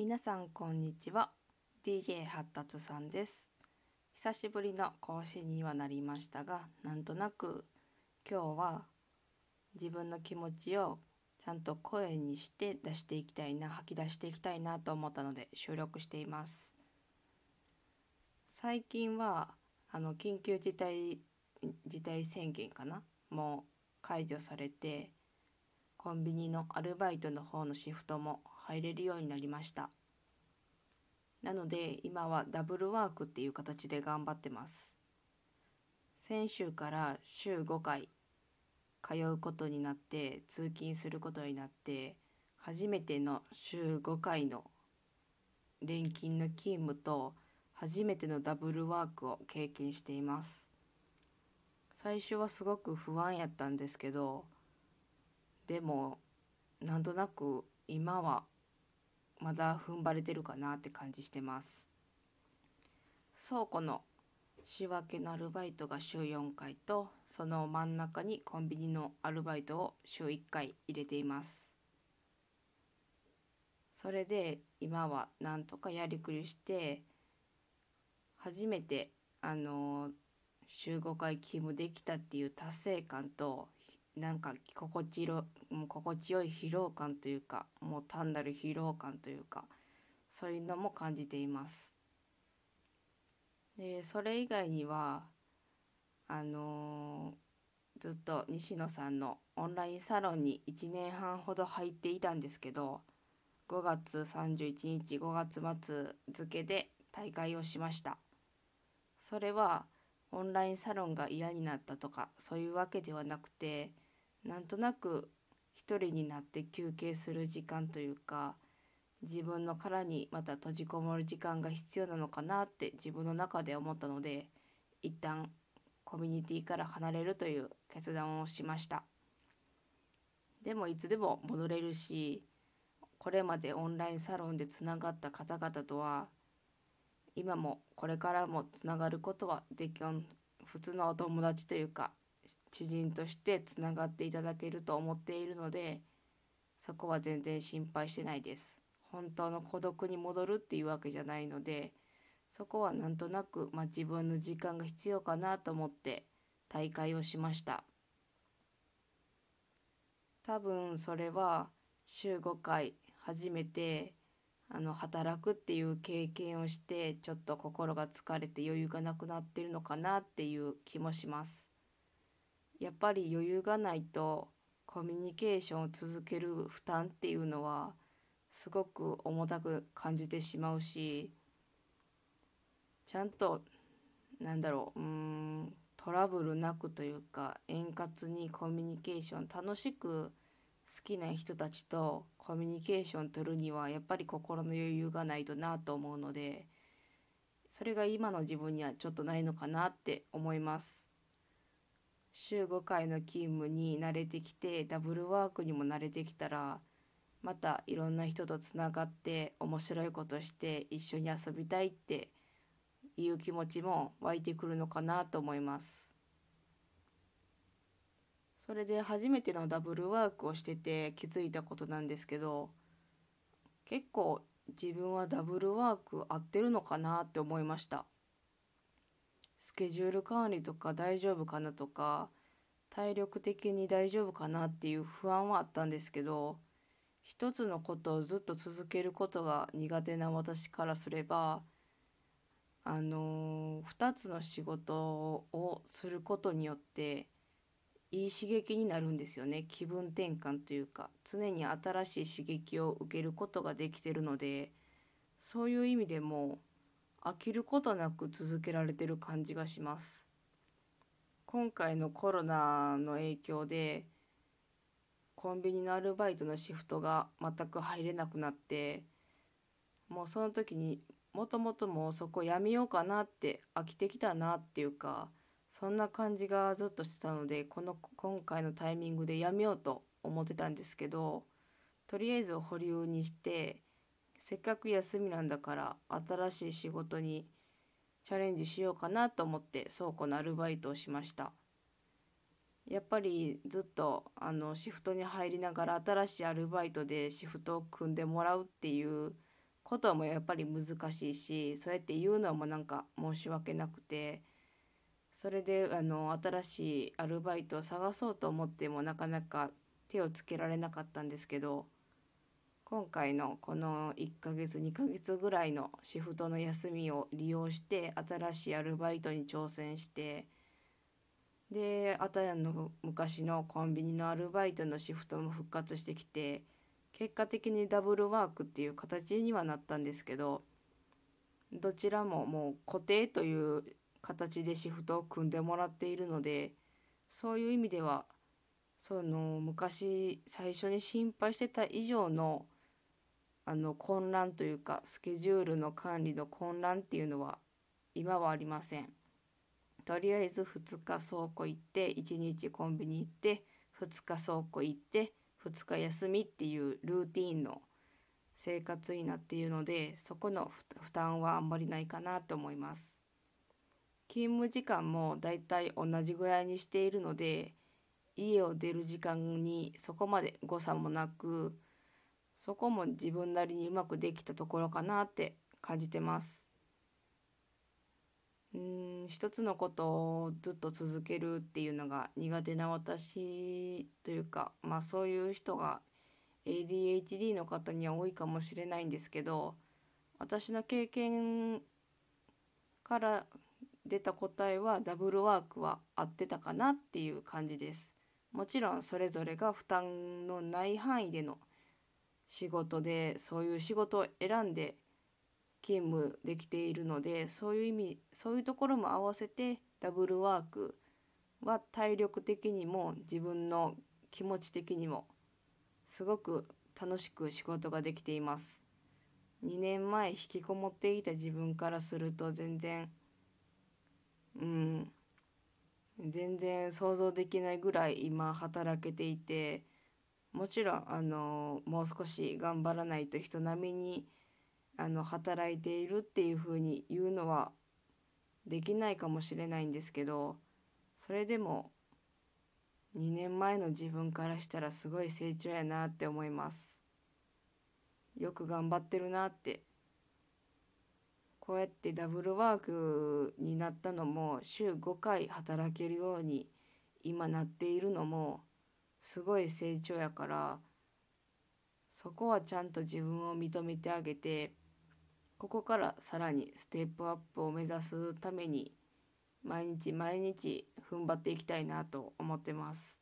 皆さんこんにちは。DJ 発達さんです。久しぶりの更新にはなりましたがなんとなく今日は自分の気持ちをちゃんと声にして出していきたいな吐き出していきたいなと思ったので収録しています。最近はあの緊急事態事態宣言かな？もう解除されてコンビニのアルバイトの方のシフトも入れるようになりました。なので今はダブルワークっていう形で頑張ってます。先週から週5回通うことになって通勤することになって初めての週5回の連勤の勤務と初めてのダブルワークを経験しています。最初はすごく不安やったんですけどでもなんとなく今はまだ踏ん張れてるかなって感じしてます。倉庫の仕分けのアルバイトが週4回とその真ん中にコンビニのアルバイトを週1回入れています。それで今はなんとかやりくりして初めてあの週5回勤務できたっていう達成感となんか心地ろもう心地よい疲労感というかもう単なる疲労感というかそういうのも感じています。でそれ以外にはあのー、ずっと西野さんのオンラインサロンに1年半ほど入っていたんですけど5月31日5月末付で大会をしました。それはオンラインサロンが嫌になったとかそういうわけではなくてなんとなく一人になって休憩する時間というか自分の殻にまた閉じこもる時間が必要なのかなって自分の中で思ったので一旦コミュニティから離れるという決断をしました。でもいつでも戻れるしこれまでオンラインサロンでつながった方々とは今もこれからもつながることはできん普通のお友達というか知人としてつながっていただけると思っているのでそこは全然心配してないです。本当の孤独に戻るっていうわけじゃないのでそこはなんとなく、まあ、自分の時間が必要かなと思って大会をしました多分それは週5回初めてあの働くっていう経験をしてちょっと心が疲れて余裕がなくなってるのかなっていう気もしますやっぱり余裕がないとコミュニケーションを続ける負担っていうのはすごく重たく感じてしまうしちゃんとなんだろううんトラブルなくというか円滑にコミュニケーション楽しく好きな人たちとコミュニケーション取るにはやっぱり心の余裕がないとなと思うのでそれが今の自分にはちょっとないのかなって思います。週5回の勤務に慣れてきてダブルワークにも慣れてきたらまたいろんな人とつながって面白いことして一緒に遊びたいっていう気持ちも湧いてくるのかなと思います。それで初めてのダブルワークをしてて気づいたことなんですけど結構自分はダブルワーク合ってるのかなって思いました。ケジュール管理とか大丈夫かなとか体力的に大丈夫かなっていう不安はあったんですけど一つのことをずっと続けることが苦手な私からすればあのー、2つの仕事をすることによっていい刺激になるんですよね。気分転換というか常に新しい刺激を受けることができてるのでそういう意味でも飽きることなく続けられてる感じがします。今回のコロナの影響でコンビニのアルバイトのシフトが全く入れなくなってもうその時にもともともうそこやめようかなって飽きてきたなっていうかそんな感じがずっとしてたのでこの今回のタイミングでやめようと思ってたんですけどとりあえず保留にしてせっかく休みなんだから新しい仕事にチャレンジしようかなと思って倉庫のアルバイトをしました。やっぱりずっとあのシフトに入りながら新しいアルバイトでシフトを組んでもらうっていうこともやっぱり難しいしそうやって言うのもなんか申し訳なくてそれであの新しいアルバイトを探そうと思ってもなかなか手をつけられなかったんですけど今回のこの1ヶ月2ヶ月ぐらいのシフトの休みを利用して新しいアルバイトに挑戦してであたやの昔のコンビニのアルバイトのシフトも復活してきて結果的にダブルワークっていう形にはなったんですけどどちらももう固定という形でシフトを組んでもらっているのでそういう意味ではその昔最初に心配してた以上のあの混乱というかスケジュールの管理の混乱っていうのは今はありません。とりあえず2日倉庫行って1日コンビニ行って2日倉庫行って2日休みっていうルーティンの生活になっているのでそこの負担はあんまりないかなと思います。勤務時間もだいたい同じぐらいにしているので家を出る時間にそこまで誤差もなくそこも自分なりにうまくできたところかなって感じてます。うん一つのことをずっと続けるっていうのが苦手な私というかまあそういう人が ADHD の方には多いかもしれないんですけど私の経験から出た答えはダブルワークは合ってたかなっていう感じです。もちろんそれぞれが負担のない範囲での仕事でそういう仕事を選んで勤務できているのでそういう意味そういうところも合わせてダブルワークは体力的にも自分の気持ち的にもすごく楽しく仕事ができています。2年前引きこもっていた自分からすると全然うん全然想像できないぐらい今働けていてもちろんあのもう少し頑張らないと人並みにあの働いているっていうふうに言うのはできないかもしれないんですけどそれでも2年前の自分からしたらすごい成長やなって思います。よく頑張ってるなってこうやってダブルワークになったのも週5回働けるように今なっているのもすごい成長やからそこはちゃんと自分を認めてあげてここからさらにステップアップを目指すために毎日毎日踏ん張っていきたいなと思ってます。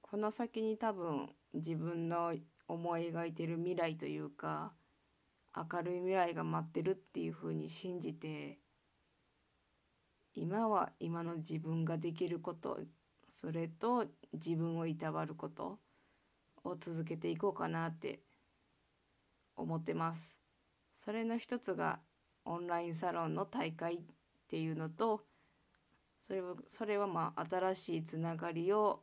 この先に多分自分の思い描いてる未来というか明るい未来が待ってるっていうふうに信じて今は今の自分ができることそれと自分をいたわることを続けていこうかなって思ってます。それの一つがオンラインサロンの大会っていうのとそれはそれはまあ新しいつながりを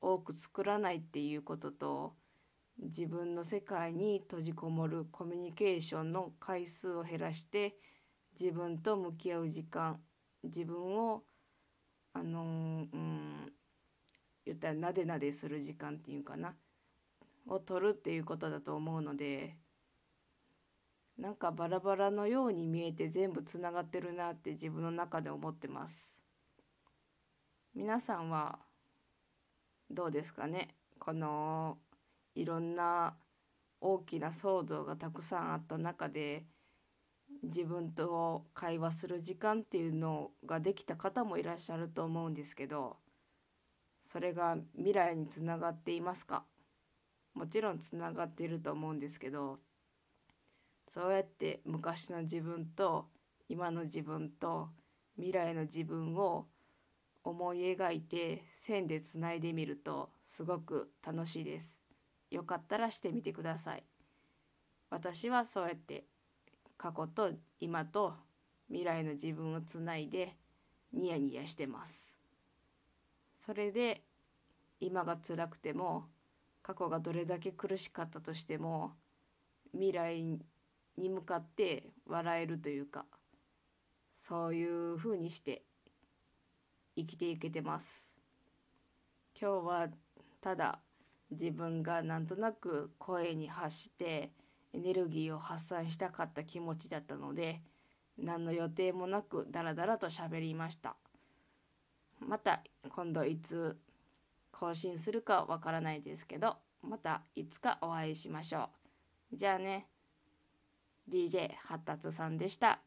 多く作らないっていうことと自分の世界に閉じこもるコミュニケーションの回数を減らして自分と向き合う時間自分をあのうん言ったらなでなでする時間っていうかなを取るっていうことだと思うのでなんかバラバラのように見えて全部つながってるなって自分の中で思ってます。皆さんはどうですかね？このいろんな大きな騒動がたくさんあった中で自分と会話する時間っていうのができた方もいらっしゃると思うんですけどそれが未来につながっていますか？もちろんつながっていると思うんですけどそうやって昔の自分と今の自分と未来の自分を思い描いて線でつないでみるとすごく楽しいです。よかったらしてみてください。私はそうやって過去と今と未来の自分をつないでニヤニヤしてます。それで今が辛くても過去がどれだけ苦しかったとしても未来に向かって笑えるというかそういう風にして生きていけてます。今日はただ自分がなんとなく声に発してエネルギーを発散したかった気持ちだったので何の予定もなくダラダラと喋りましたまた今度いつ更新するかわからないですけどまたいつかお会いしましょうじゃあね DJ 発達さんでした。